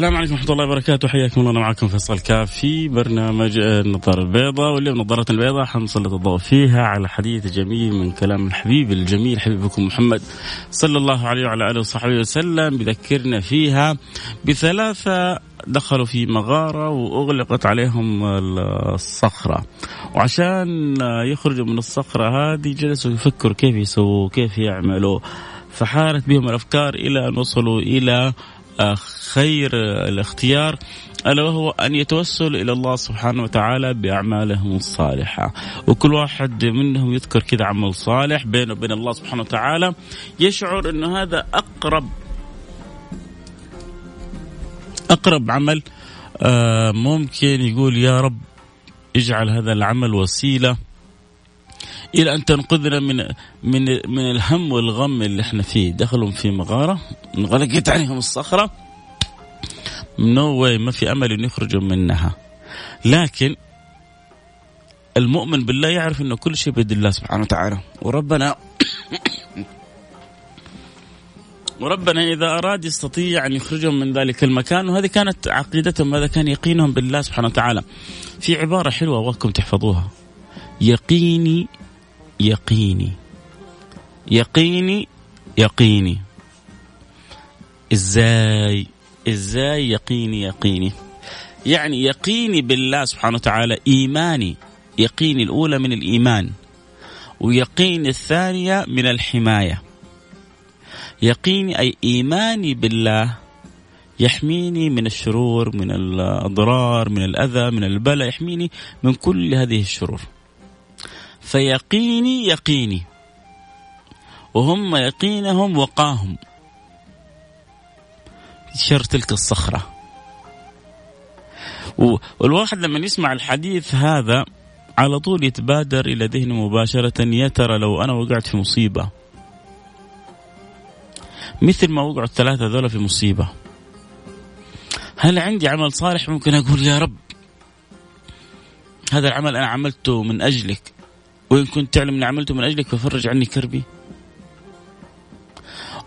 السلام عليكم ورحمة الله وبركاته. حياكم الله. معكم فيصل كاف في برنامج النظارة البيضاء. واليوم نظارة البيضاء حنسلط الضوء فيها على حديث جميل من كلام الحبيب الجميل حبيبكم محمد صلى الله عليه وعلى آله وصحبه وسلم. بذكرنا فيها بثلاثة دخلوا في مغارة وأغلقت عليهم الصخرة. وعشان يخرجوا من الصخرة هذه جلسوا يفكروا كيف يسووا كيف يعملوا. فحارت بهم الأفكار إلى أن وصلوا إلى خير الاختيار ألا وهو أن يتوسل إلى الله سبحانه وتعالى بأعمالهم الصالحة، وكل واحد منهم يذكر كذا عمل صالح بينه وبين الله سبحانه وتعالى. يشعر إنه هذا أقرب أقرب عمل ممكن يقول يا رب اجعل هذا العمل وسيلة. إلى أن تنقذنا من من من الهم والغم اللي إحنا فيه. دخلوا في مغارة انغلقت عليهم الصخرة. نو واي ما في أمل إن يخرجوا منها. لكن المؤمن بالله يعرف إنه كل شيء بيد الله سبحانه وتعالى. وربنا وربنا إذا أراد يستطيع أن يخرجهم من ذلك المكان وهذه كانت عقيدتهم هذا كان يقينهم بالله سبحانه وتعالى. في عبارة حلوة أبغاكم تحفظوها. يقيني يقيني. يقيني يقيني. إزاي إزاي يقيني يقيني؟ يعني يقيني بالله سبحانه وتعالى إيماني. يقيني الأولى من الإيمان ويقيني الثانية من الحماية. يقيني أي إيماني بالله يحميني من الشرور من الأضرار من الأذى من البلاء يحميني من كل هذه الشرور. فيقيني يقيني. وهم يقينهم وقاهم. شر تلك الصخرة. والواحد لما يسمع الحديث هذا على طول يتبادر إلى ذهنه مباشرة يا ترى لو أنا وقعت في مصيبة. مثل ما وقعوا الثلاثة ذولا في مصيبة. هل عندي عمل صالح؟ ممكن أقول يا رب. هذا العمل أنا عملته من أجلك. وإن كنت تعلم أني عملته من أجلك ففرج عني كربي.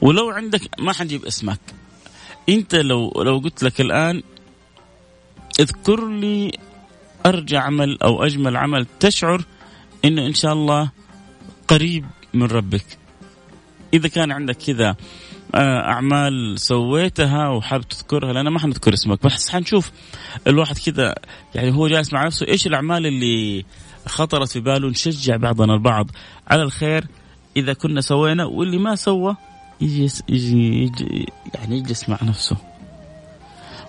ولو عندك ما حنجيب اسمك. أنت لو لو قلت لك الآن اذكر لي أرجى عمل أو أجمل عمل تشعر أنه إن شاء الله قريب من ربك. إذا كان عندك كذا أعمال سويتها وحاب تذكرها لأن ما حنذكر اسمك بس حنشوف الواحد كذا يعني هو جالس مع نفسه إيش الأعمال اللي خطرت في باله نشجع بعضنا البعض. على الخير إذا كنا سوينا واللي ما سوى يجي يجي, يجي يعني يجلس مع نفسه.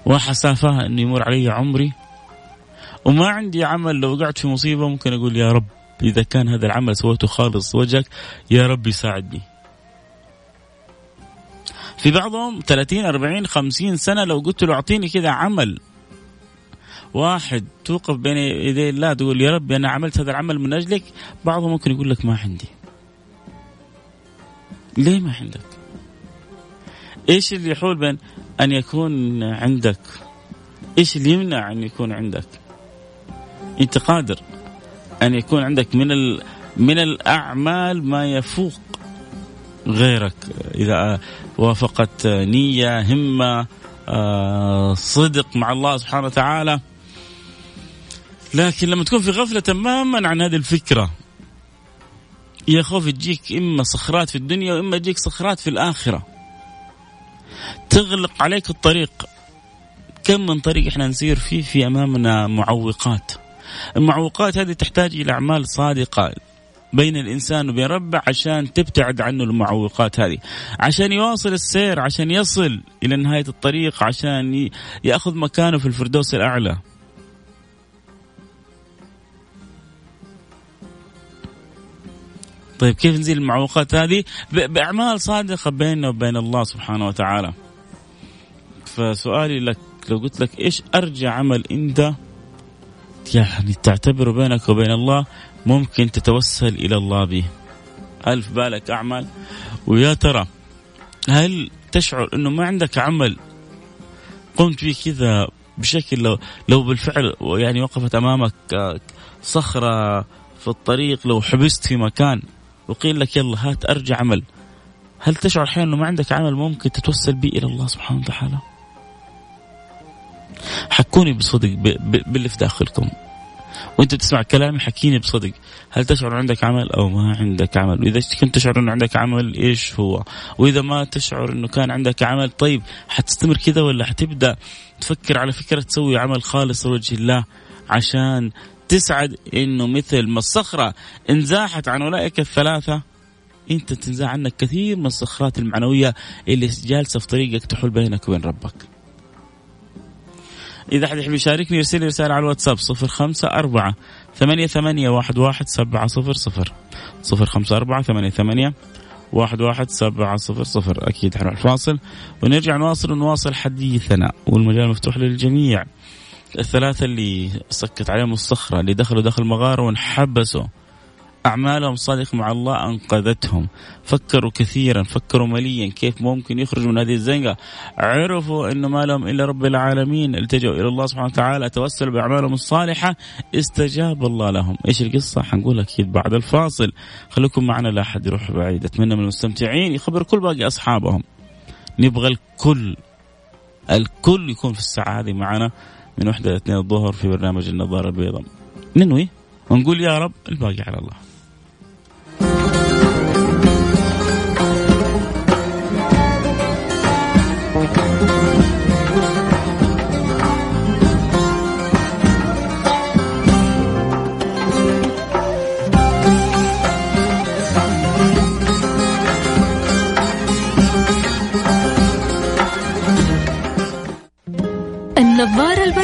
وحسافة إنه يمر علي عمري وما عندي عمل لو وقعت في مصيبة ممكن أقول يا رب إذا كان هذا العمل سويته خالص وجهك يا رب يساعدني. في بعضهم 30 40 50 سنة لو قلت له أعطيني كذا عمل واحد توقف بين يدي الله تقول يا رب أنا عملت هذا العمل من أجلك بعضهم ممكن يقول لك ما عندي. ليه ما عندك؟ إيش اللي يحول بين أن يكون عندك؟ إيش اللي يمنع أن يكون عندك؟ أنت قادر أن يكون عندك من ال... من الأعمال ما يفوق غيرك. إذا وافقت نية همة آه، صدق مع الله سبحانه وتعالى لكن لما تكون في غفلة تماما عن هذه الفكرة يا خوف تجيك إما صخرات في الدنيا وإما تجيك صخرات في الآخرة. تغلق عليك الطريق. كم من طريق إحنا نسير فيه في أمامنا معوقات. المعوقات هذه تحتاج إلى أعمال صادقة بين الإنسان وبين ربه عشان تبتعد عنه المعوقات هذه. عشان يواصل السير عشان يصل إلى نهاية الطريق عشان يأخذ مكانه في الفردوس الأعلى. طيب كيف نزيل المعوقات هذه؟ بأعمال صادقة بيننا وبين الله سبحانه وتعالى. فسؤالي لك لو قلت لك إيش ارجى عمل أنت يعني تعتبره بينك وبين الله ممكن تتوسل إلى الله به؟ هل في بالك اعمال ويا ترى هل تشعر إنه ما عندك عمل قمت به كذا بشكل لو لو بالفعل يعني وقفت أمامك صخرة في الطريق لو حبست في مكان وقيل لك يلا هات أرجع عمل. هل تشعر أحيانا إنه ما عندك عمل ممكن تتوسل به إلى الله سبحانه وتعالى؟ حكوني بصدق باللي في داخلكم. وأنت تسمع كلامي حكيني بصدق. هل تشعر عندك عمل أو ما عندك عمل؟ واذا كنت تشعر إنه عندك عمل إيش هو؟ وإذا ما تشعر إنه كان عندك عمل طيب حتستمر كذا ولا حتبدأ تفكر على فكرة تسوي عمل خالص لوجه الله عشان تسعد إنه مثل ما الصخرة انزاحت عن أولئك الثلاثة. أنت تنزاح عنك كثير من الصخرات المعنوية اللي جالسة في طريقك تحول بينك وبين ربك. إذا أحد يحب يشاركني يرسل لي رسالة على الواتساب صفر خمسة أربعة ثمانية ثمانية واحد واحد سبعة صفر صفر. صفر خمسة أربعة ثمانية ثمانية واحد واحد سبعة صفر صفر. أكيد حنروح الفاصل ونرجع نواصل ونواصل حديثنا والمجال مفتوح للجميع. الثلاثة اللي سكت عليهم الصخرة اللي دخلوا داخل مغارة وانحبسوا. أعمالهم صادقة مع الله أنقذتهم. فكروا كثيرا فكروا مليا كيف ممكن يخرجوا من هذه الزنقة. عرفوا أنه ما لهم إلا رب العالمين. التجوا إلى الله سبحانه وتعالى توسلوا بأعمالهم الصالحة. استجاب الله لهم. إيش القصة؟ حنقول أكيد بعد الفاصل. خليكم معنا لا أحد يروح بعيد. أتمنى من المستمتعين يخبر كل باقي أصحابهم. نبغى الكل الكل يكون في الساعة هذه معنا. من وحدة إلى اثنين الظهر في برنامج النظارة البيضاء. ننوي ونقول يا رب الباقي على الله. النظارة البيضاء.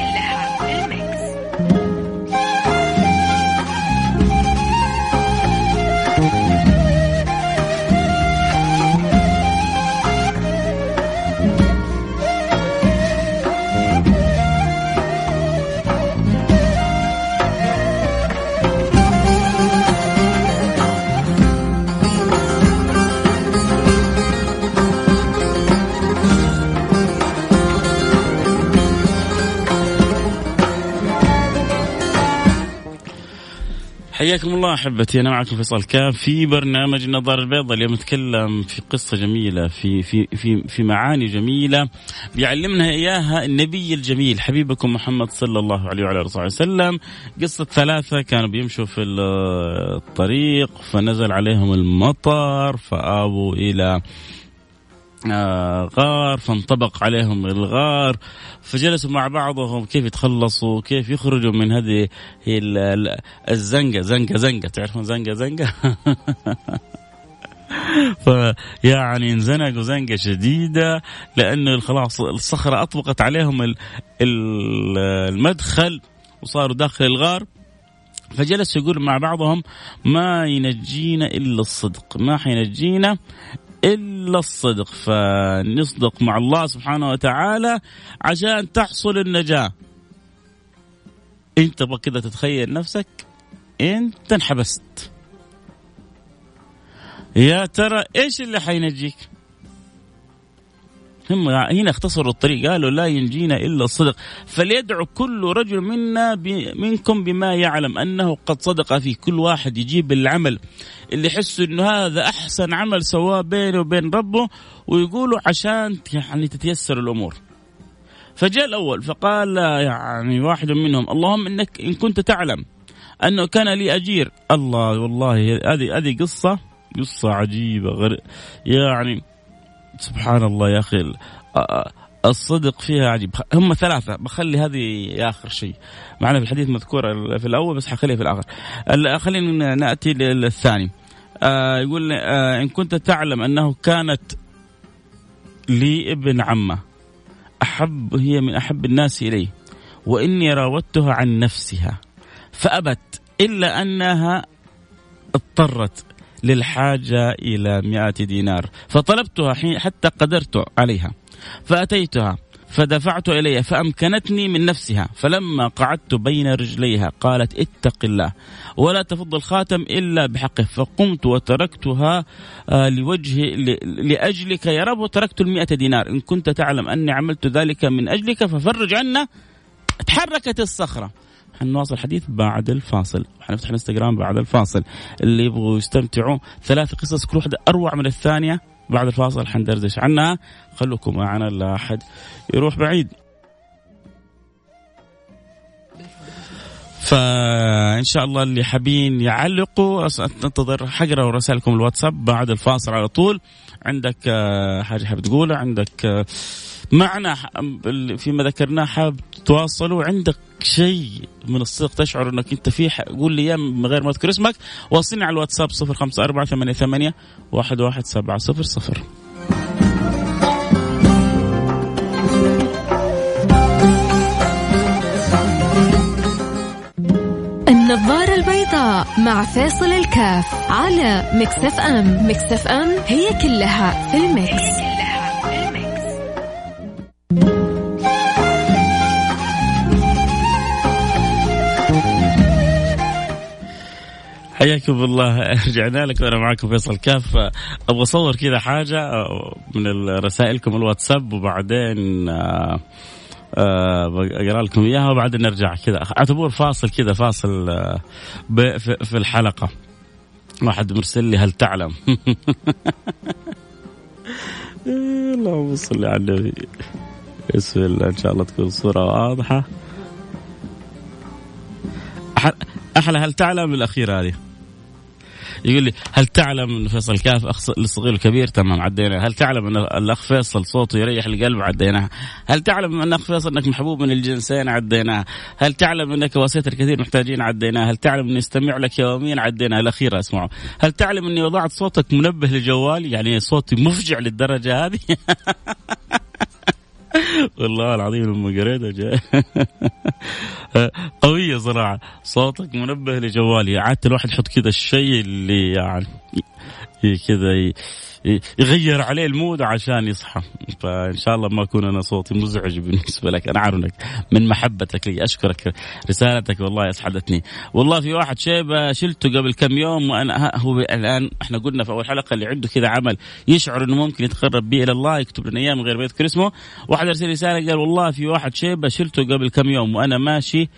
حياكم الله أحبتي أنا معكم فيصل كاف في برنامج النظاره البيضاء اليوم نتكلم في قصة جميلة في في في في معاني جميلة. بيعلمنا إياها النبي الجميل حبيبكم محمد صلى الله عليه وعلى آله وسلم. قصة ثلاثة كانوا بيمشوا في الطريق فنزل عليهم المطر فآبوا إلى غار فانطبق عليهم الغار فجلسوا مع بعضهم كيف يتخلصوا كيف يخرجوا من هذه الزنقة زنقة زنقة تعرفون زنقة زنقة؟ فيعني انزنقوا زنقة شديدة لأنه خلاص الصخرة أطبقت عليهم المدخل وصاروا داخل الغار. فجلسوا يقول مع بعضهم ما ينجينا إلا الصدق ما حينجينا إلا الصدق فنصدق مع الله سبحانه وتعالى عشان تحصل النجاة. إنت تبغى كذا تتخيل نفسك؟ إنت انحبست. يا ترى إيش اللي حينجيك؟ هم هنا اختصروا الطريق قالوا لا ينجينا إلا الصدق. فليدعو كل رجل منا منكم بما يعلم أنه قد صدق فيه. كل واحد يجيب العمل اللي يحس إنه هذا أحسن عمل سواه بينه وبين ربه ويقولوا عشان يعني تتيسر الأمور. فجاء الأول فقال يعني واحد منهم اللهم إنك إن كنت تعلم أنه كان لي أجير. الله والله هذه هذه قصة قصة عجيبة غير يعني سبحان الله يا أخي الصدق فيها عجيب. هم ثلاثة بخلي هذه آخر شيء. معنا في الحديث مذكورة في الأول بس حخليها في الآخر. خلينا نأتي للثاني. آه يقول آه إن كنت تعلم أنه كانت لي ابن عمة أحب هي من أحب الناس إليه وإني راودتها عن نفسها فأبت إلا أنها اضطرت للحاجة إلى مئة دينار. فطلبتها حتى قدرت عليها. فأتيتها. فدفعت إليها. فأمكنتني من نفسها. فلما قعدت بين رجليها قالت اتق الله. ولا تفض الخاتم إلا بحقه. فقمت وتركتها آه، لوجه لأجلك. يا رب وتركت المئة دينار. إن كنت تعلم أني عملت ذلك من أجلك ففرج عنا. تحركت الصخرة. حنواصل الحديث بعد الفاصل. حنفتح الانستغرام بعد الفاصل. اللي يبغوا يستمتعوا ثلاث قصص كل واحدة أروع من الثانية. بعد الفاصل حندردش عنها. خلوكم معنا لا أحد يروح بعيد. فإن شاء الله اللي حابين يعلقوا أنتظر حقرا رسائلكم الواتساب بعد الفاصل على طول. عندك آه، حاجة حاب تقولها عندك معنى فيما ذكرناه حاب تواصلوا عندك شيء من الصدق تشعر إنك أنت فيه؟ قول لي إياه من غير ما تذكر اسمك واصلني على الواتساب 054 88 11700 النظارة البيضاء مع فيصل كاف على mix FM. mix FM هي كلها في ال mix. حياكم الله رجعنا لك وأنا معكم فيصل كاف. أبغى أصور كذا حاجة من رسائلكم الواتساب وبعدين آه، آه، أقرأ لكم إياها وبعدين نرجع كذا. اعتبر فاصل كذا فاصل آه، في الحلقة. واحد مرسل لي هل تعلم؟ اللهم صل على النبي. بسم الله إن شاء الله تكون الصورة واضحة. أحلى هل تعلم الأخيرة هذه؟ يقول لي هل تعلم إن فيصل كاف اخ للصغير الكبير؟ تمام عدينا. هل تعلم إن الأخ فيصل صوته يريح القلب؟ عديناها هل تعلم إن أخ فيصل إنك محبوب من الجنسين؟ عديناها هل تعلم إنك واسيت الكثير محتاجين؟ عديناها هل تعلم إني أستمع لك يوميا؟ عدينا. الاخيره اسمعوا هل تعلم إني وضعت صوتك منبه لجوالي؟ يعني صوتي مفجع للدرجة هذه؟ والله العظيم لما قريتها قوية صراحة. صوتك منبه لجوالي. عادة الواحد يحط كذا الشيء اللي يعني كذا يغير عليه المود عشان يصحى. فإن شاء الله ما أكون أنا صوتي مزعج بالنسبة لك. أنا عارف انك من محبتك لي. أشكرك رسالتك. والله أسعدتني. والله في واحد شيبة شلته قبل كم يوم وأنا هو الان إحنا قلنا في أول حلقة اللي عنده كذا عمل يشعر إنه ممكن يتقرب به إلى الله يكتب لنا إياه من غير يذكر اسمه. واحد أرسل رسالة قال والله في واحد شيبة شلته قبل كم يوم وأنا ماشي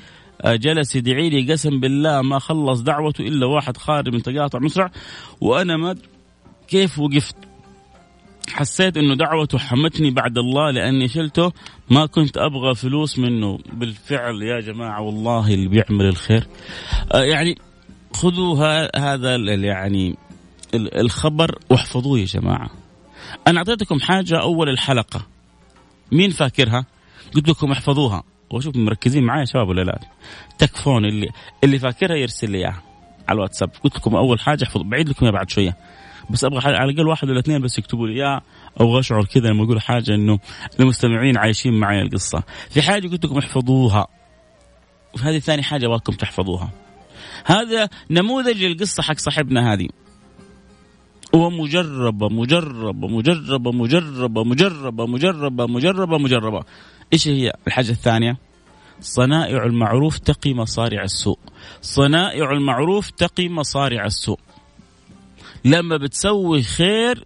آه، جلس يدعي لي قسم بالله ما خلص دعوته إلا واحد خارج من تقاطع مسرع وأنا ما كيف وقفت؟ حسيت إنه دعوته حمتني بعد الله لأني شلته ما كنت أبغى فلوس منه. بالفعل يا جماعة والله اللي بيعمل الخير. آه يعني خذوا هذا يعني الخبر واحفظوه يا جماعة. أنا أعطيتكم حاجة أول الحلقة. مين فاكرها؟ قلت لكم احفظوها. وشوف مركزين معايا شباب ولا لا؟ تكفون اللي اللي فاكرها يرسل لي إياها على الواتساب. قلت لكم أول حاجة احفظوا بعيد لكم بعد شوية. بس أبغى على الأقل واحد ولا اثنين بس يكتبوا لي إياه أو اشعر كذا لما أقول حاجة إنه المستمعين عايشين معي القصة. في حاجة قلت لكم احفظوها. وهذه ثاني حاجة أبغاكم تحفظوها. هذا نموذج للقصة حق صاحبنا هذه. ومجربة مجربة مجربة مجربة مجربة مجربة مجربة مجربة إيش هي الحاجة الثانية؟ صنائع المعروف تقي مصارع السوء. صنائع المعروف تقي مصارع السوء. لما بتسوي خير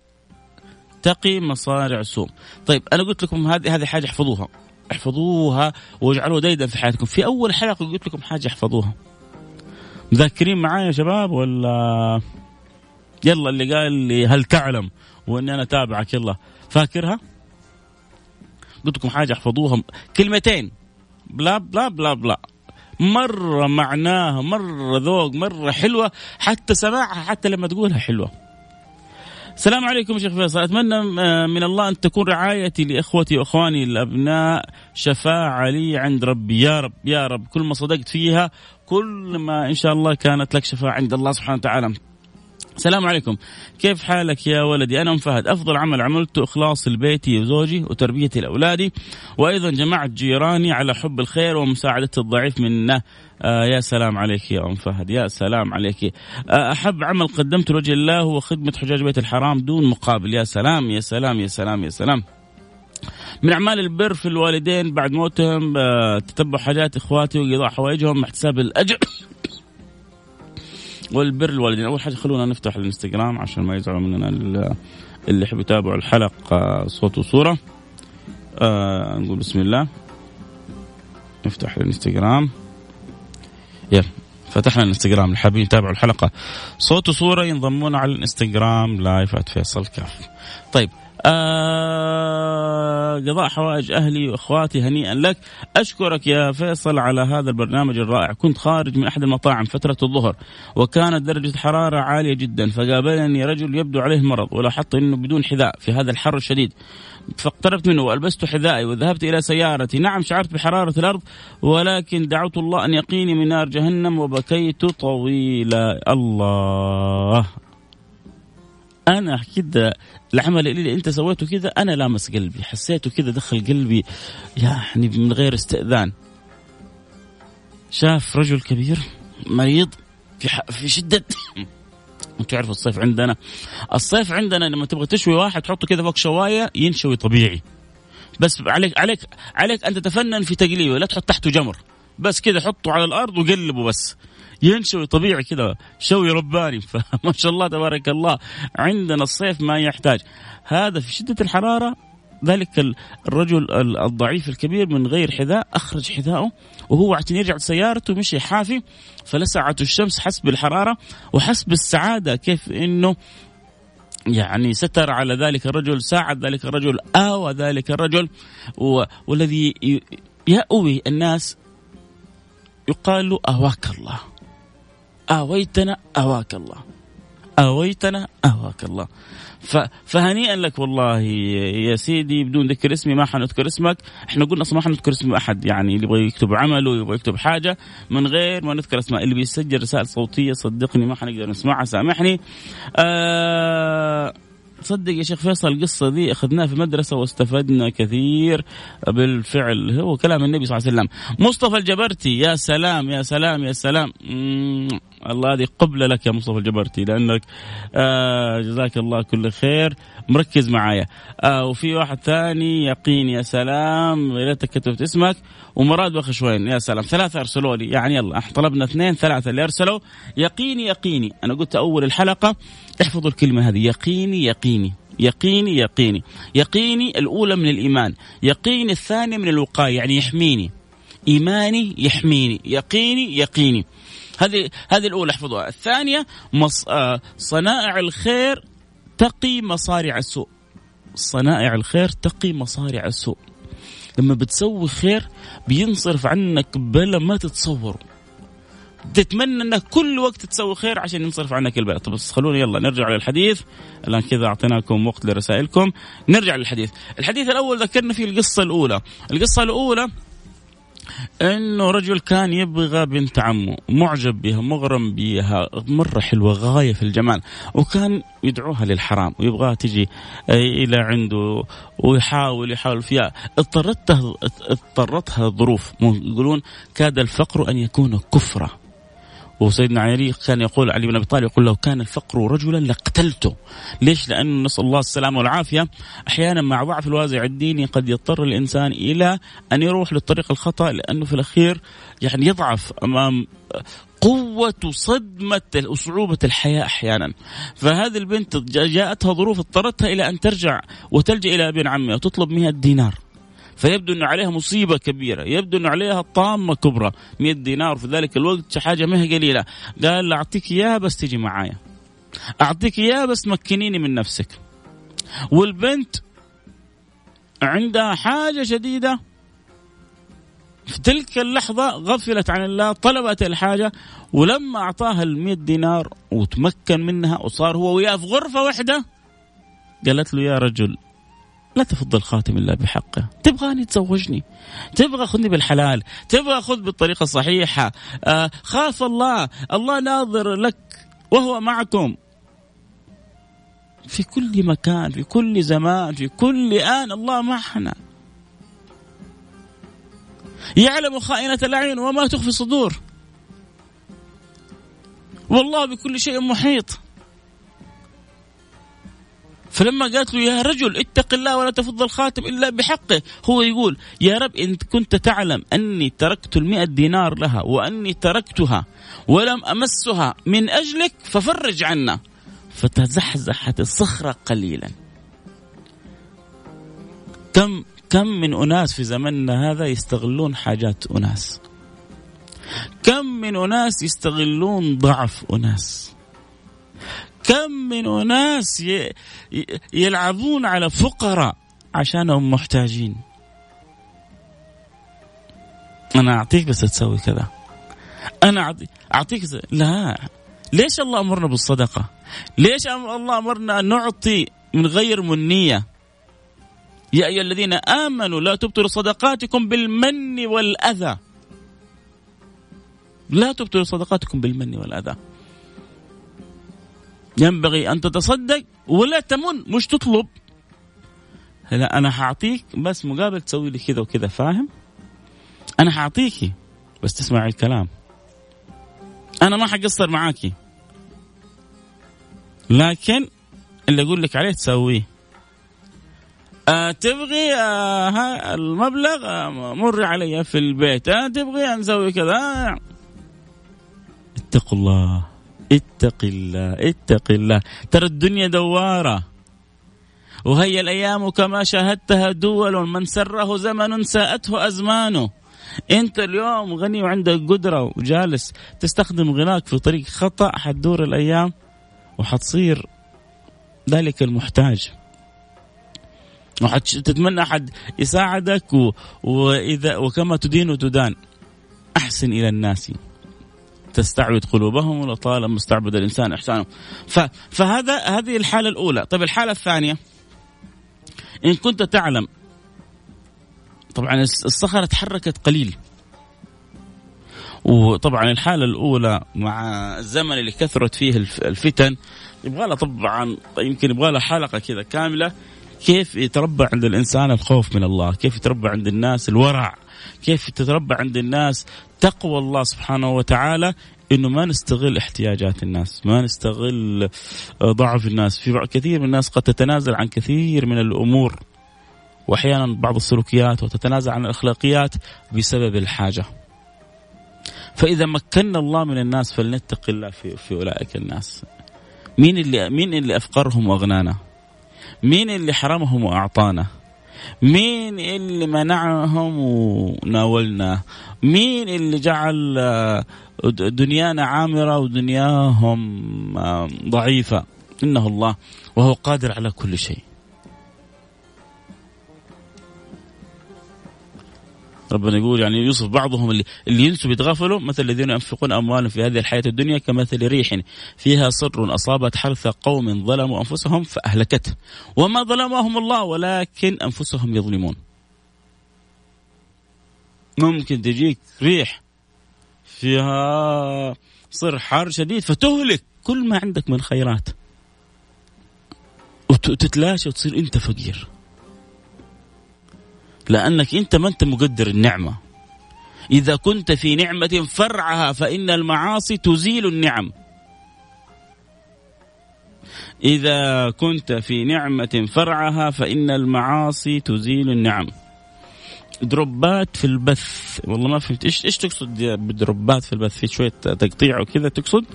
تقي مصارع سوء. طيب أنا قلت لكم هذه هذه حاجة احفظوها. احفظوها واجعلوها ديدا في حياتكم. في أول حلقة قلت لكم حاجة احفظوها. مذكرين معايا يا شباب ولا؟ يلا اللي قال لي هل تعلم وإني أنا تابعك يلا. فاكرها؟ قلت لكم حاجة احفظوها. كلمتين. بلا بلا بلا بلا. مرة معناها مرة ذوق مرة حلوة حتى سماعها حتى لما تقولها حلوة. السلام عليكم شيخ فيصل. أتمنى آه، من الله أن تكون رعايتي لإخوتي وإخواني الأبناء شفاعة لي عند ربي. يا رب يا رب. كل ما صدقت فيها كل ما إن شاء الله كانت لك شفاعة عند الله سبحانه وتعالى. السلام عليكم. كيف حالك يا ولدي؟ أنا أم فهد. أفضل عمل عملته إخلاص لبيتي وزوجي وتربيتي لأولادي وأيضا جمعت جيراني على حب الخير ومساعدة الضعيف منا آه يا سلام عليك يا أم فهد. يا سلام عليك. آه أحب عمل قدمته لوجه الله هو خدمة حجاج بيت الحرام دون مقابل. يا سلام يا سلام يا سلام يا سلام. من أعمال البر في الوالدين بعد موتهم آه تتبع حاجات إخواتي وقضاء حوائجهم احتساب الأجر. والبر الوالدين. أول حاجة خلونا نفتح الانستغرام عشان ما يزعلوا مننا اللي يحبوا يتابعوا الحلقة صوت وصورة. آه نقول بسم الله. نفتح الانستغرام. يلا فتحنا الانستغرام. اللي حابين يتابعوا الحلقة صوت وصورة ينضمون على الانستغرام. لايف @فيصل كاف طيب آه قضاء حوائج أهلي وإخواتي هنيئا لك. أشكرك يا فيصل على هذا البرنامج الرائع. كنت خارج من أحد المطاعم فترة الظهر وكانت درجة الحراره عالية جدا فقابلني رجل يبدو عليه مرض ولاحظت إنه بدون حذاء في هذا الحر الشديد. فاقتربت منه وألبست حذائي وذهبت إلى سيارتي. نعم شعرت بحرارة الأرض ولكن دعوت الله أن يقيني من نار جهنم وبكيت طويلا. الله. أنا كده العمل اللي أنت سويته كذا أنا لامس قلبي حسيته كذا دخل قلبي يعني من غير استئذان. شاف رجل كبير مريض في في شدة. تعرفوا الصيف عندنا. الصيف عندنا لما تبغى تشوي واحد تحطه كذا فوق شواية ينشوي طبيعي. بس عليك عليك عليك أن تتفنن في تقليه لا تحط تحته جمر. بس كذا حطه على الأرض وقلبه بس. ينشوي طبيعي كذا شوي رباني. فما شاء الله تبارك الله عندنا الصيف ما يحتاج. هذا في شدة الحرارة ذلك الرجل الضعيف الكبير من غير حذاء أخرج حذاءه وهو عشان يرجع سيارته مشي حافي فلسعته الشمس حس بالحرارة وحس بالسعادة كيف إنه يعني ستر على ذلك الرجل ساعد ذلك الرجل آوى ذلك الرجل والذي يأوي الناس يقال له آواك الله. آويتنا آواك الله. آويتنا آواك الله. فهنيئا لك والله يا سيدي بدون ذكر اسمي ما حنذكر اسمك. إحنا قلنا أصلا ما حنذكر اسم أحد يعني اللي يبغى يكتب عمله يبغى يكتب حاجة من غير ما نذكر اسماء اللي بيسجل رسائل صوتية صدقني ما حنقدر نسمعها سامحني. آه تصدق يا شيخ فيصل القصة دي أخذناها في مدرسة واستفدنا كثير بالفعل. هو كلام النبي صلى الله عليه وسلم. مصطفى الجبرتي يا سلام يا سلام يا سلام. الله هذه قبلة لك يا مصطفى الجبرتي لأنك آه جزاك الله كل خير. مركز معايا. آه وفي واحد ثاني يقين يا سلام يا ريتك كتبت اسمك. ومراد بخشوين يا سلام. ثلاثة أرسلوا لي يعني يلا طلبنا اثنين ثلاثة اللي أرسلوا. يقيني يقيني. أنا قلت أول الحلقة احفظوا الكلمة هذه. يقيني يقيني. يقيني يقيني. يقيني الأولى من الإيمان. يقيني الثاني من الوقاية يعني يحميني. إيماني يحميني. يقيني يقيني. هذه هذه الأولى احفظوها. الثانية مص... آه صنائع الخير تقي مصارع السوء. صنائع الخير تقي مصارع السوء. لما بتسوي خير بينصرف عنك بلا ما تتصوروا تتمنى إنك كل وقت تسوي خير عشان ينصرف عنك البلاء طب بس خلونا يلا نرجع للحديث. الآن كذا أعطيناكم وقت لرسائلكم. نرجع للحديث. الحديث الأول ذكرنا فيه القصة الأولى. القصة الأولى إنه رجل كان يبغى بنت عمه معجب بها مغرم بها مرة حلوة غاية في الجمال وكان يدعوها للحرام ويبغاها تجي إلى عنده ويحاول يحاول فيها. اضطرتها اضطرتها الظروف يقولون كاد الفقر أن يكون كفرا وسيدنا علي كان يقول علي بن أبي طالب يقول لو كان الفقر رجلا لاقتلته ليش؟ لأنه نسأل الله السلامة والعافية. أحيانا مع ضعف الوازع الديني قد يضطر الإنسان إلى أن يروح للطريق الخطأ لأنه في الأخير يعني يضعف أمام قوة صدمة وصعوبة الحياة أحيانا. فهذه البنت جاءتها ظروف اضطرتها إلى أن ترجع وتلجأ إلى ابن عمها وتطلب 100 دينار. فيبدو أنه عليها مصيبة كبيرة يبدو أنه عليها طامة كبرى 100 دينار في ذلك الوقت حاجة ما هي قليلة. قال أعطيك إياها بس تجي معايا أعطيك إياها بس مكنيني من نفسك. والبنت عندها حاجة شديدة في تلك اللحظة غفلت عن الله طلبت الحاجة ولما أعطاها المئة دينار وتمكن منها وصار هو وياه في غرفة واحدة قالت له يا رجل لا تفض الخاتم إلا بحقه. تبغاني تزوجني. تبغى خذني بالحلال. تبغى خذ بالطريقة الصحيحة. آه خاف الله. الله ناظر لك وهو معكم. في كل مكان في كل زمان في كل آن الله معنا. يعلم خائنة الأعين وما تخفي الصدور. والله بكل شيء محيط. فلما قالت له يا رجل اتق الله ولا تفض الخاتم إلا بحقه. هو يقول يا رب إن كنت تعلم أني تركت المئة دينار لها وأني تركتها ولم أمسها من أجلك ففرج عنا. فتزحزحت الصخرة قليلا. كم كم من أناس في زمننا هذا يستغلون حاجات أناس؟ كم من أناس يستغلون ضعف أناس؟ كم من أناس يلعبون على فقراء عشانهم محتاجين. أنا أعطيك بس تسوي كذا. أنا أعطيك لا. ليش الله أمرنا بالصدقة؟ ليش الله أمرنا أن نعطي من غير منية؟ يا أيها الذين آمنوا لا تبطلوا صدقاتكم بالمن والأذى. لا تبطلوا صدقاتكم بالمن والأذى. ينبغي أن تتصدق ولا تمن مش تطلب. لا أنا حأعطيك بس مقابل تسوي لي كذا وكذا فاهم؟ أنا حأعطيكي بس تسمعي الكلام. أنا ما حقصر معاكي لكن اللي أقول لك عليه تسويه. أه تبغي أه المبلغ أه مر علي في البيت. أه تبغي نسوي كذا؟ اتقوا الله. اتق الله اتق الله. ترى الدنيا دوارة. وهي الأيام كما شاهدتها دول من سره زمن ساءته أزمانه. أنت اليوم غني وعندك قدرة وجالس تستخدم غناك في طريق خطأ حتدور الأيام وحتصير ذلك المحتاج. وحتتمنى أحد يساعدك و... وإذا وكما تدين تدان أحسن إلى الناس. تستعبد قلوبهم ولطالما استعبد الإنسان إحسانه. فهذا هذه الحالة الأولى. طيب الحالة الثانية إن كنت تعلم طبعا الصخرة تحركت قليل. وطبعا الحالة الأولى مع الزمن اللي كثرت فيه الفتن يبغى لها طبعا يمكن يبغى لها حلقة كذا كاملة. كيف يتربى عند الإنسان الخوف من الله كيف يتربى عند الناس الورع كيف تتربى عند الناس تقوى الله سبحانه وتعالى إنه ما نستغل احتياجات الناس، ما نستغل ضعف الناس، في كثير من الناس قد تتنازل عن كثير من الأمور وأحيانا بعض السلوكيات وتتنازل عن الأخلاقيات بسبب الحاجة. فإذا مكنا الله من الناس فلنتق الله في في أولئك الناس. مين اللي مين اللي أفقرهم وأغنانا؟ مين اللي حرمهم وأعطانا؟ مين اللي منعهم وناولنا؟ مين اللي جعل آه، دنيانا عامرة ودنياهم ضعيفة؟ إنه الله وهو قادر على كل شيء. ربنا يقول يعني يوصف بعضهم اللي, اللي ينسوا بيتغافلوا مثل الذين ينفقون اموالهم في هذه الحياة الدنيا كمثل ريح فيها صر أصابت حرث قوم ظلموا أنفسهم فاهلكته وما ظلمهم الله ولكن أنفسهم يظلمون. ممكن تجيك ريح فيها صر حر شديد فتهلك كل ما عندك من خيرات. وتتلاشى وتصير أنت فقير. لأنك إنت ما أنت مقدر النعمة. إذا كنت في نعمة فرعها فإن المعاصي تزيل النعم. إذا كنت في نعمة فرعها فإن المعاصي تزيل النعم. دروبات في البث. والله ما فهمت. إيش إيش تقصد بدروبات في البث؟ في شوية تقطيع وكذا تقصد؟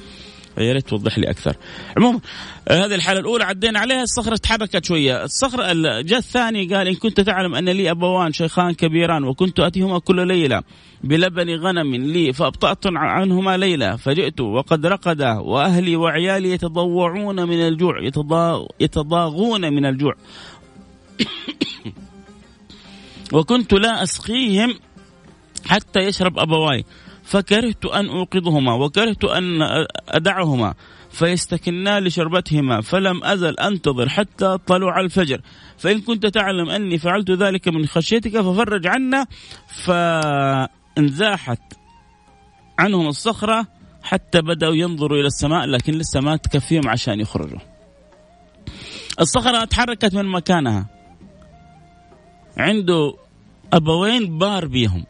يا ريت توضح لي أكثر. عموما آه، هذه الحالة الأولى عدينا عليها الصخرة تحركت شوية، الصخرة جاء الثاني قال إن كنت تعلم أن لي أبوان شيخان كبيران وكنت أتيهما كل ليلة بلبن غنم لي فأبطأت عنهما ليلة. فجئت وقد رقدا وأهلي وعيالي يتضوعون من الجوع يتضاغون من الجوع. وكنت لا أسقيهم حتى يشرب أبواي. فكرهت أن أوقظهما وكرهت أن أدعهما فيستكنا لشربتهما فلم أزل أنتظر حتى طلوع الفجر. فإن كنت تعلم أني فعلت ذلك من خشيتك ففرج عنا. فانزاحت عنهم الصخرة حتى بدأوا ينظروا إلى السماء لكن لسه ما تكفيهم عشان يخرجوا. الصخرة تحركت من مكانها. عنده أبوين بار بيهم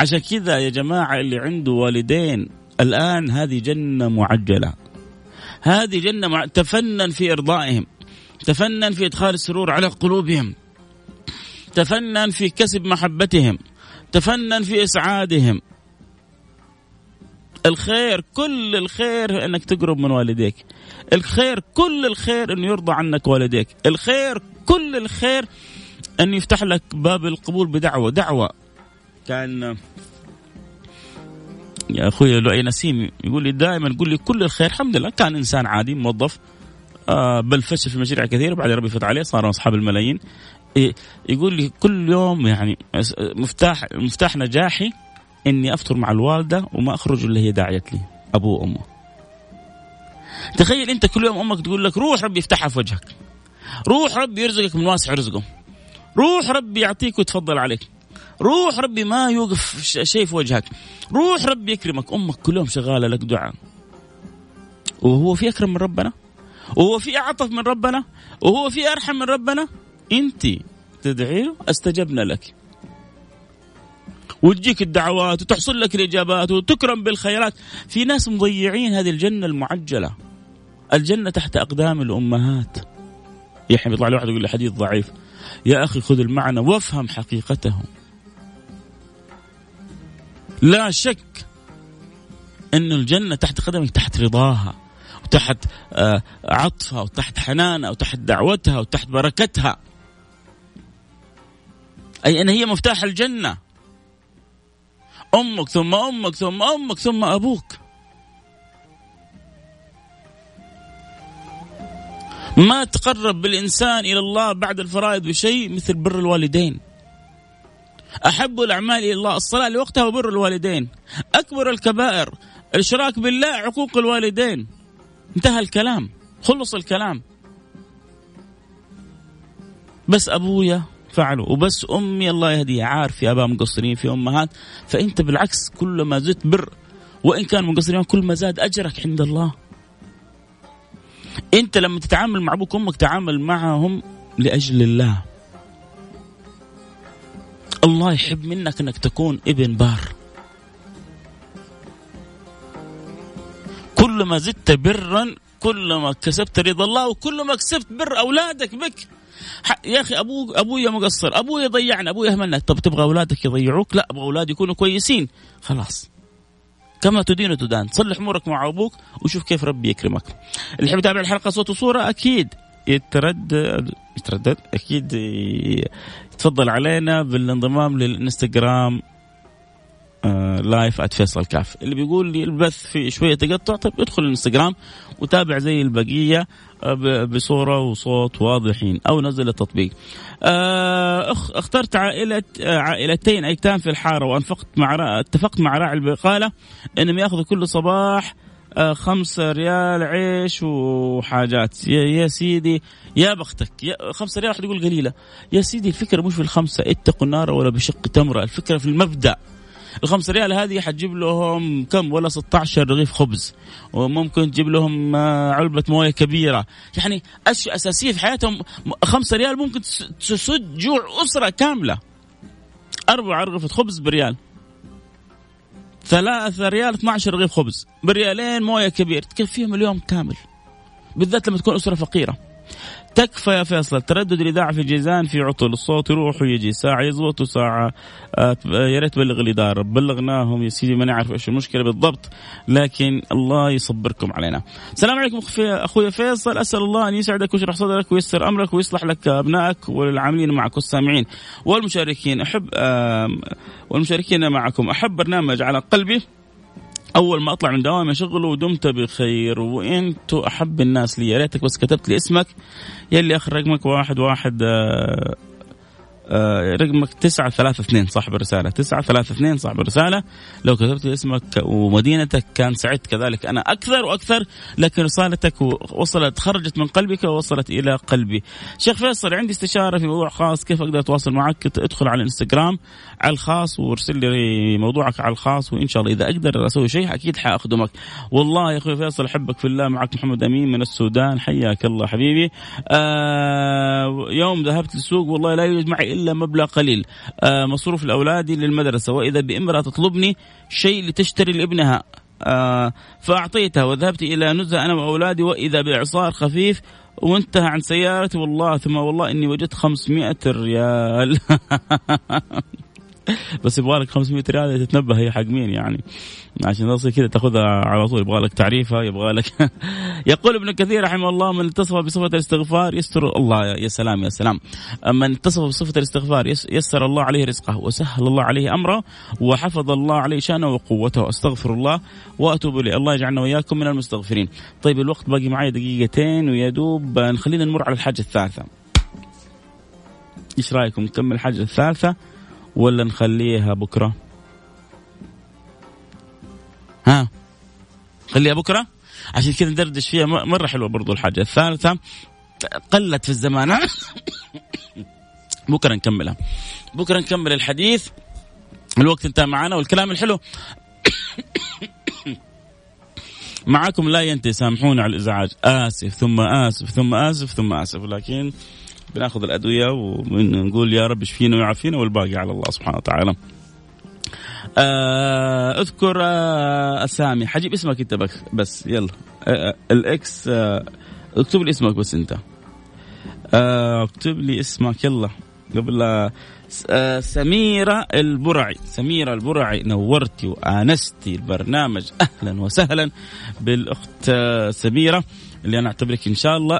عشان كذا يا جماعة اللي عنده والدين الآن هذه جنة معجلة. هذه جنة مع... تفنن في إرضائهم تفنن في إدخال السرور على قلوبهم تفنن في كسب محبتهم تفنن في إسعادهم. الخير كل الخير إنك تقرب من والديك. الخير كل الخير إنه يرضى عنك والديك. الخير كل الخير ان يفتح لك باب القبول بدعوة دعوة. كان يا أخوي لؤي نسيم يقول لي دائما يقول لي كل الخير الحمد لله. كان إنسان عادي موظف آه بل فشل في مشاريع كثيره بعد ربي فتح عليه صاروا أصحاب الملايين. يقول لي كل يوم يعني مفتاح مفتاح نجاحي إني أفطر مع الوالدة وما أخرج إلا هي داعيت لي ابوه وأمه. تخيل أنت كل يوم أمك تقول لك روح ربي يفتحها في وجهك. روح ربي يرزقك من واسع رزقه روح ربي يعطيك ويتفضل عليك. روح ربي ما يوقف شيء في وجهك. روح ربي يكرمك. أمك كل يوم شغالة لك دعاء. وهو في أكرم من ربنا؟ وهو في أعطف من ربنا؟ وهو في أرحم من ربنا؟ أنت تدعي له؟ أستجبنا لك. وتجيك الدعوات وتحصل لك الإجابات وتكرم بالخيرات. في ناس مضيعين هذه الجنة المعجلة. الجنة تحت أقدام الأمهات. يا حبيبي يطلع لي واحد يقول لي حديث ضعيف. يا أخي خذ المعنى وافهم حقيقته. لا شك أن الجنة تحت قدمك تحت رضاها وتحت آه، عطفها وتحت حنانها وتحت دعوتها وتحت بركتها. أي أن هي مفتاح الجنة. أمك ثم أمك ثم أمك ثم أبوك. ما تقرب بالإنسان إلى الله بعد الفرائض بشيء مثل بر الوالدين. أحب الأعمال إلى الله. الصلاة لوقتها وبر الوالدين. أكبر الكبائر. الإشراك بالله عقوق الوالدين. انتهى الكلام. خلص الكلام. بس أبويا فعلوا وبس أمي الله يهديها. عارف في آباء مقصرين في أمهات. فأنت بالعكس كل ما زدت بر. وإن كان مقصرين كل ما زاد أجرك عند الله. أنت لما تتعامل مع أبوك وأمك تعامل معهم لأجل الله. الله يحب منك إنك تكون ابن بار. كل ما زدت برا كل ما كسبت رضا الله وكل ما كسبت بر أولادك بك. يا أخي أبوك أبويا مقصر أبويا ضيعنا أبويا أهملنا. طب تبغى أولادك يضيعوك؟ لا أبغى أولادي يكونوا كويسين. خلاص. كما تدين تدان. صلح أمورك مع أبوك وشوف كيف ربي يكرمك. اللي يحب يتابع الحلقة صوت وصورة أكيد يتردد يتردد أكيد تفضل علينا بالانضمام للإنستغرام لايف @فيصل كاف اللي بيقول لي البث في شوية تقطع طيب ادخل الإنستغرام وتابع زي البقية آه بصورة وصوت واضحين أو نزل التطبيق. آه اخترت عائله آه عائلتين أيتام في الحارة وأنفقت مع اتفقت مع راعي البقالة إنهم يأخذوا كل صباح خمسة ريال عيش وحاجات. يا, يا سيدي يا بختك يا خمسة ريال واحد يقول قليلة. يا سيدي الفكرة مش في الخمسة اتقوا النار ولا بشق تمرة. الفكرة في المبدأ. الخمسة ريال هذه حتجيب لهم كم؟ ولا 16 رغيف خبز. وممكن تجيب لهم آه، علبة موية كبيرة. يعني أشياء أساسية في حياتهم. خمسة ريال ممكن تسد جوع أسرة كاملة. أربع رغيف خبز بريال. ثلاثة ريال 12 رغيف خبز. بريالين موية كبير تكفيهم اليوم كامل. بالذات لما تكون أسرة فقيرة. تكفى يا فيصل. تردد الإذاعة في جيزان في عطل. الصوت يروح ويجي. ساعة يزبط وساعة آه يا ريت تبلغ الإدارة. بلغناهم يا سيدي ما نعرف إيش المشكلة بالضبط لكن الله يصبركم علينا. السلام عليكم أخوي فيصل. أسأل الله أن يسعدك ويشرح صدرك وييسر أمرك ويصلح لك أبنائك والعاملين معك والسامعين والمشاركين. أحب والمشاركين معكم. أحب برنامج على قلبي أول ما أطلع من دوامي أشغله ودمت بخير. وانتو أحب الناس لي يا ريتك بس كتبت لي اسمك يلي آخر رقمك؟ واحد واحد آه، رقمك تسعة ثلاثة اثنين صاحب الرسالة. تسعة ثلاثة اثنين صاحب الرسالة. لو كتبت اسمك ومدينتك كان سعدت كذلك. أنا أكثر وأكثر لكن رسالتك وصلت خرجت من قلبك ووصلت إلى قلبي. شيخ فيصل عندي استشارة في موضوع خاص. كيف أقدر أتواصل معك؟ ادخل على الإنستغرام على الخاص وارسل لي موضوعك على الخاص وإن شاء الله إذا أقدر أسوي شيء أكيد حأخدمك. والله يا أخوي فيصل أحبك في الله. معك محمد أمين من السودان. حياك الله حبيبي. آه يوم ذهبت للسوق والله لا يوجد معي إلا مبلغ قليل. آه مصروف لاولادي للمدرسة. وإذا بامرأة تطلبني شيء لتشتري لابنها آه فاعطيتها وذهبت إلى نزهة أنا وأولادي وإذا باعصار خفيف وانتهى عن سيارتي والله ثم والله إني وجدت 500 ريال. بس يبغى لك 500 ريال تتنبه هي حق مين يعني. عشان تصير كذا تاخذها على طول يبغى لك تعريفها يبغى لك يقول ابن كثير رحمه الله من اتصف بصفة الاستغفار يستر الله. يا سلام يا سلام. من اتصف بصفة الاستغفار يسر الله عليه رزقه وسهل الله عليه أمره وحفظ الله عليه شأنه وقوته. أستغفر الله وأتوب إليه. الله يجعلنا وإياكم من المستغفرين. طيب الوقت باقي معي دقيقتين ويا دوب خلينا نمر على الحاجة الثالثة. إيش رأيكم؟ نكمل الحاجة الثالثة. ولا نخليها بكرة؟ ها؟ خليها بكرة؟ عشان كذا ندردش فيها. مرة حلوة برضو الحاجة. الثالثة قلت في الزمان. بكرة نكملها. بكرة نكمل الحديث. الوقت انتهى معنا والكلام الحلو. معاكم لا ينتهي. سامحونا على الإزعاج. آسف ثم آسف ثم آسف ثم آسف. لكن بناخذ الأدوية ونقول يا رب اشفينا ويعافينا والباقي على الله سبحانه وتعالى. آه اذكر آه اسامي حجيب اسمك انت بس يلا. آه, آه، الإكس آه اكتب لي اسمك بس انت. آه اكتب لي اسمك يلا. قبل آه سميرة البرعي. سميرة البرعي نورتي وآنستي البرنامج. أهلا وسهلا بالأخت آه، سميرة. اللي أنا أعتبرك إن شاء الله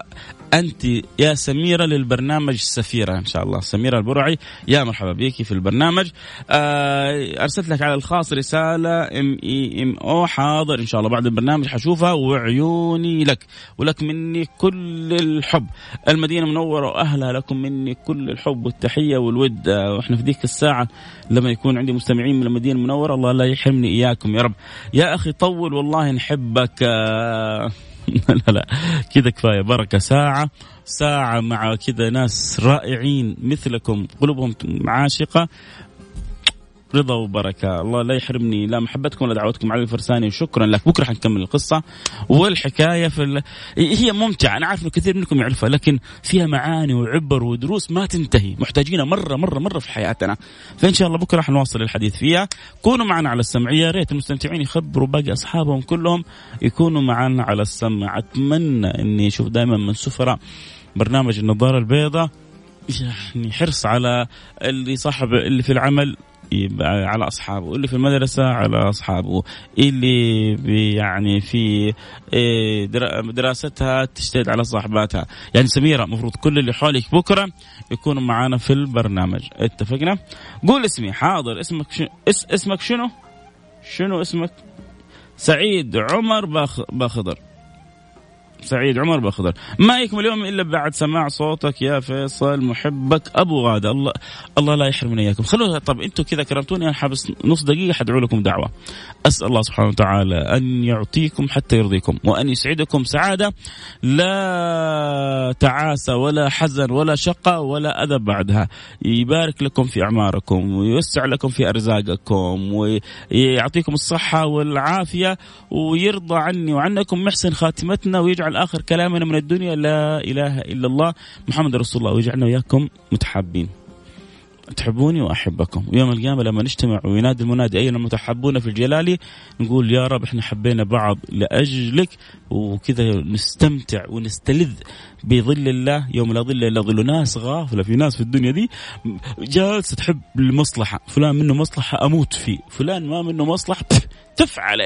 أنت يا سميرة للبرنامج سفيرة إن شاء الله. سميرة البرعي يا مرحبا بك في البرنامج. آه، أرسلت لك على الخاص رسالة إم إي إم أو حاضر إن شاء الله. بعد البرنامج حشوفها وعيوني لك ولك مني كل الحب. المدينة منورة وأهلها لكم مني كل الحب والتحية والود. آه، وإحنا في ذيك الساعة لما يكون عندي مستمعين من المدينة المنورة الله لا يحرمني إياكم يا رب. يا أخي طول والله نحبك. آه لا لا. كذا كفاية. بركه ساعة ساعة مع كذا ناس رائعين مثلكم. قلوبهم عاشقة. رضا وبركة. الله لا يحرمني. لا محبتكم ولا دعوتكم علي الفرساني وشكرا لك. بكرة حنكمل القصة والحكاية في ال... هي ممتعة. أنا عارف إنه كثير منكم يعرفها لكن فيها معاني وعبر ودروس ما تنتهي. محتاجينها مرة مرة مرة في حياتنا. فإن شاء الله بكرة حنواصل الحديث فيها. كونوا معنا على السمع. يا ريت المستمتعين يخبروا باقي أصحابهم كلهم. يكونوا معنا على السمع. أتمنى إني أشوف دائما من سفراء برنامج النظارة البيضاء. يعني حرص على اللي صاحب اللي في العمل. على أصحابه اللي في المدرسة على أصحابه اللي يعني في إيه، دراستها تجتهد على صاحباتها. يعني سميرة المفروض كل اللي حولك بكرة يكونوا معانا في البرنامج. اتفقنا؟ قول اسمي حاضر. اسمك شنو اس اسمك شنو؟ شنو اسمك؟ سعيد عمر باخ باخضر. سعيد عمر باخضر ما يكمل اليوم إلا بعد سماع صوتك يا فيصل محبك أبو غادة. الله الله لا يحرمنا إياكم. خلونا طب أنتم كذا كرمتوني أنا حابس نص دقيقة حدعو لكم دعوة. أسأل الله سبحانه وتعالى أن يعطيكم حتى يرضيكم وأن يسعدكم سعادة لا تعاسة ولا حزن ولا شقة ولا أذى بعدها. يبارك لكم في أعماركم ويوسع لكم في أرزاقكم ويعطيكم الصحة والعافية ويرضى عني وعنكم محسن خاتمتنا ويجعل اخر كلامنا من الدنيا لا إله إلا الله محمد رسول الله ويجعلنا وياكم متحابين. تحبوني وأحبكم. ويوم القيامة لما نجتمع وينادي المنادي اين المتحبون في الجلال نقول يا رب إحنا حبينا بعض لأجلك وكذا نستمتع ونستلذ بظل الله. يوم لا ظل إلا ظل ناس غافلة في ناس في الدنيا دي جالسة تحب المصلحة. فلان منه مصلحة أموت فيه. فلان ما منه مصلحة تفعل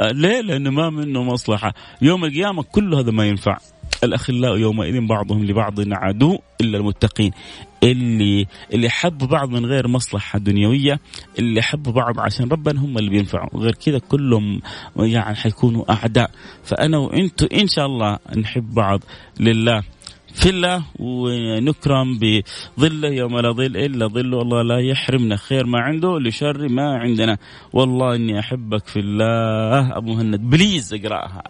ليه؟ لأنه ما منه مصلحة. يوم القيامة كل هذا ما ينفع. الأخلاء يومئذ بعضهم لبعض عدو إلا المتقين. اللي اللي حبوا بعض من غير مصلحة دنيوية اللي حبوا بعض عشان ربنا هم اللي بينفعوا. غير كذا كلهم يعني حيكونوا أعداء. فأنا وأنتم إن شاء الله نحب بعض لله. في الله ونكرم بظله يوم لا ظل إلا ظله الله لا يحرمنا خير ما عنده لشر ما عندنا. والله إني أحبك في الله. أبو مهند please اقرأها.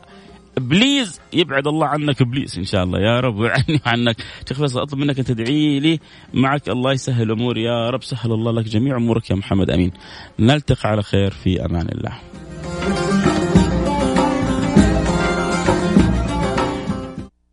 please يبعد الله عنك إبليس إن شاء الله. يا رب ويعني عنك شيخ فيصل أطلب منك أن تدعي لي. معك الله يسهل أموري. يا رب سهل الله لك جميع أمورك يا محمد. أمين. نلتقي على خير في أمان الله.